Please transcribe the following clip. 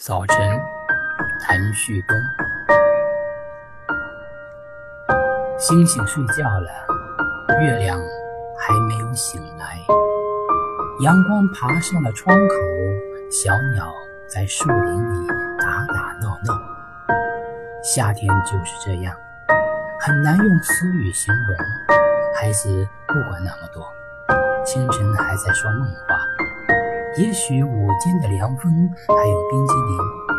早晨，谭旭东。星星睡觉了，月亮还没有醒来。阳光爬上了窗口，小鸟在树林里打打闹闹。夏天就是这样，很难用词语形容。孩子不管那么多，清晨还在说梦话。也许午间的凉风，还有冰激凌，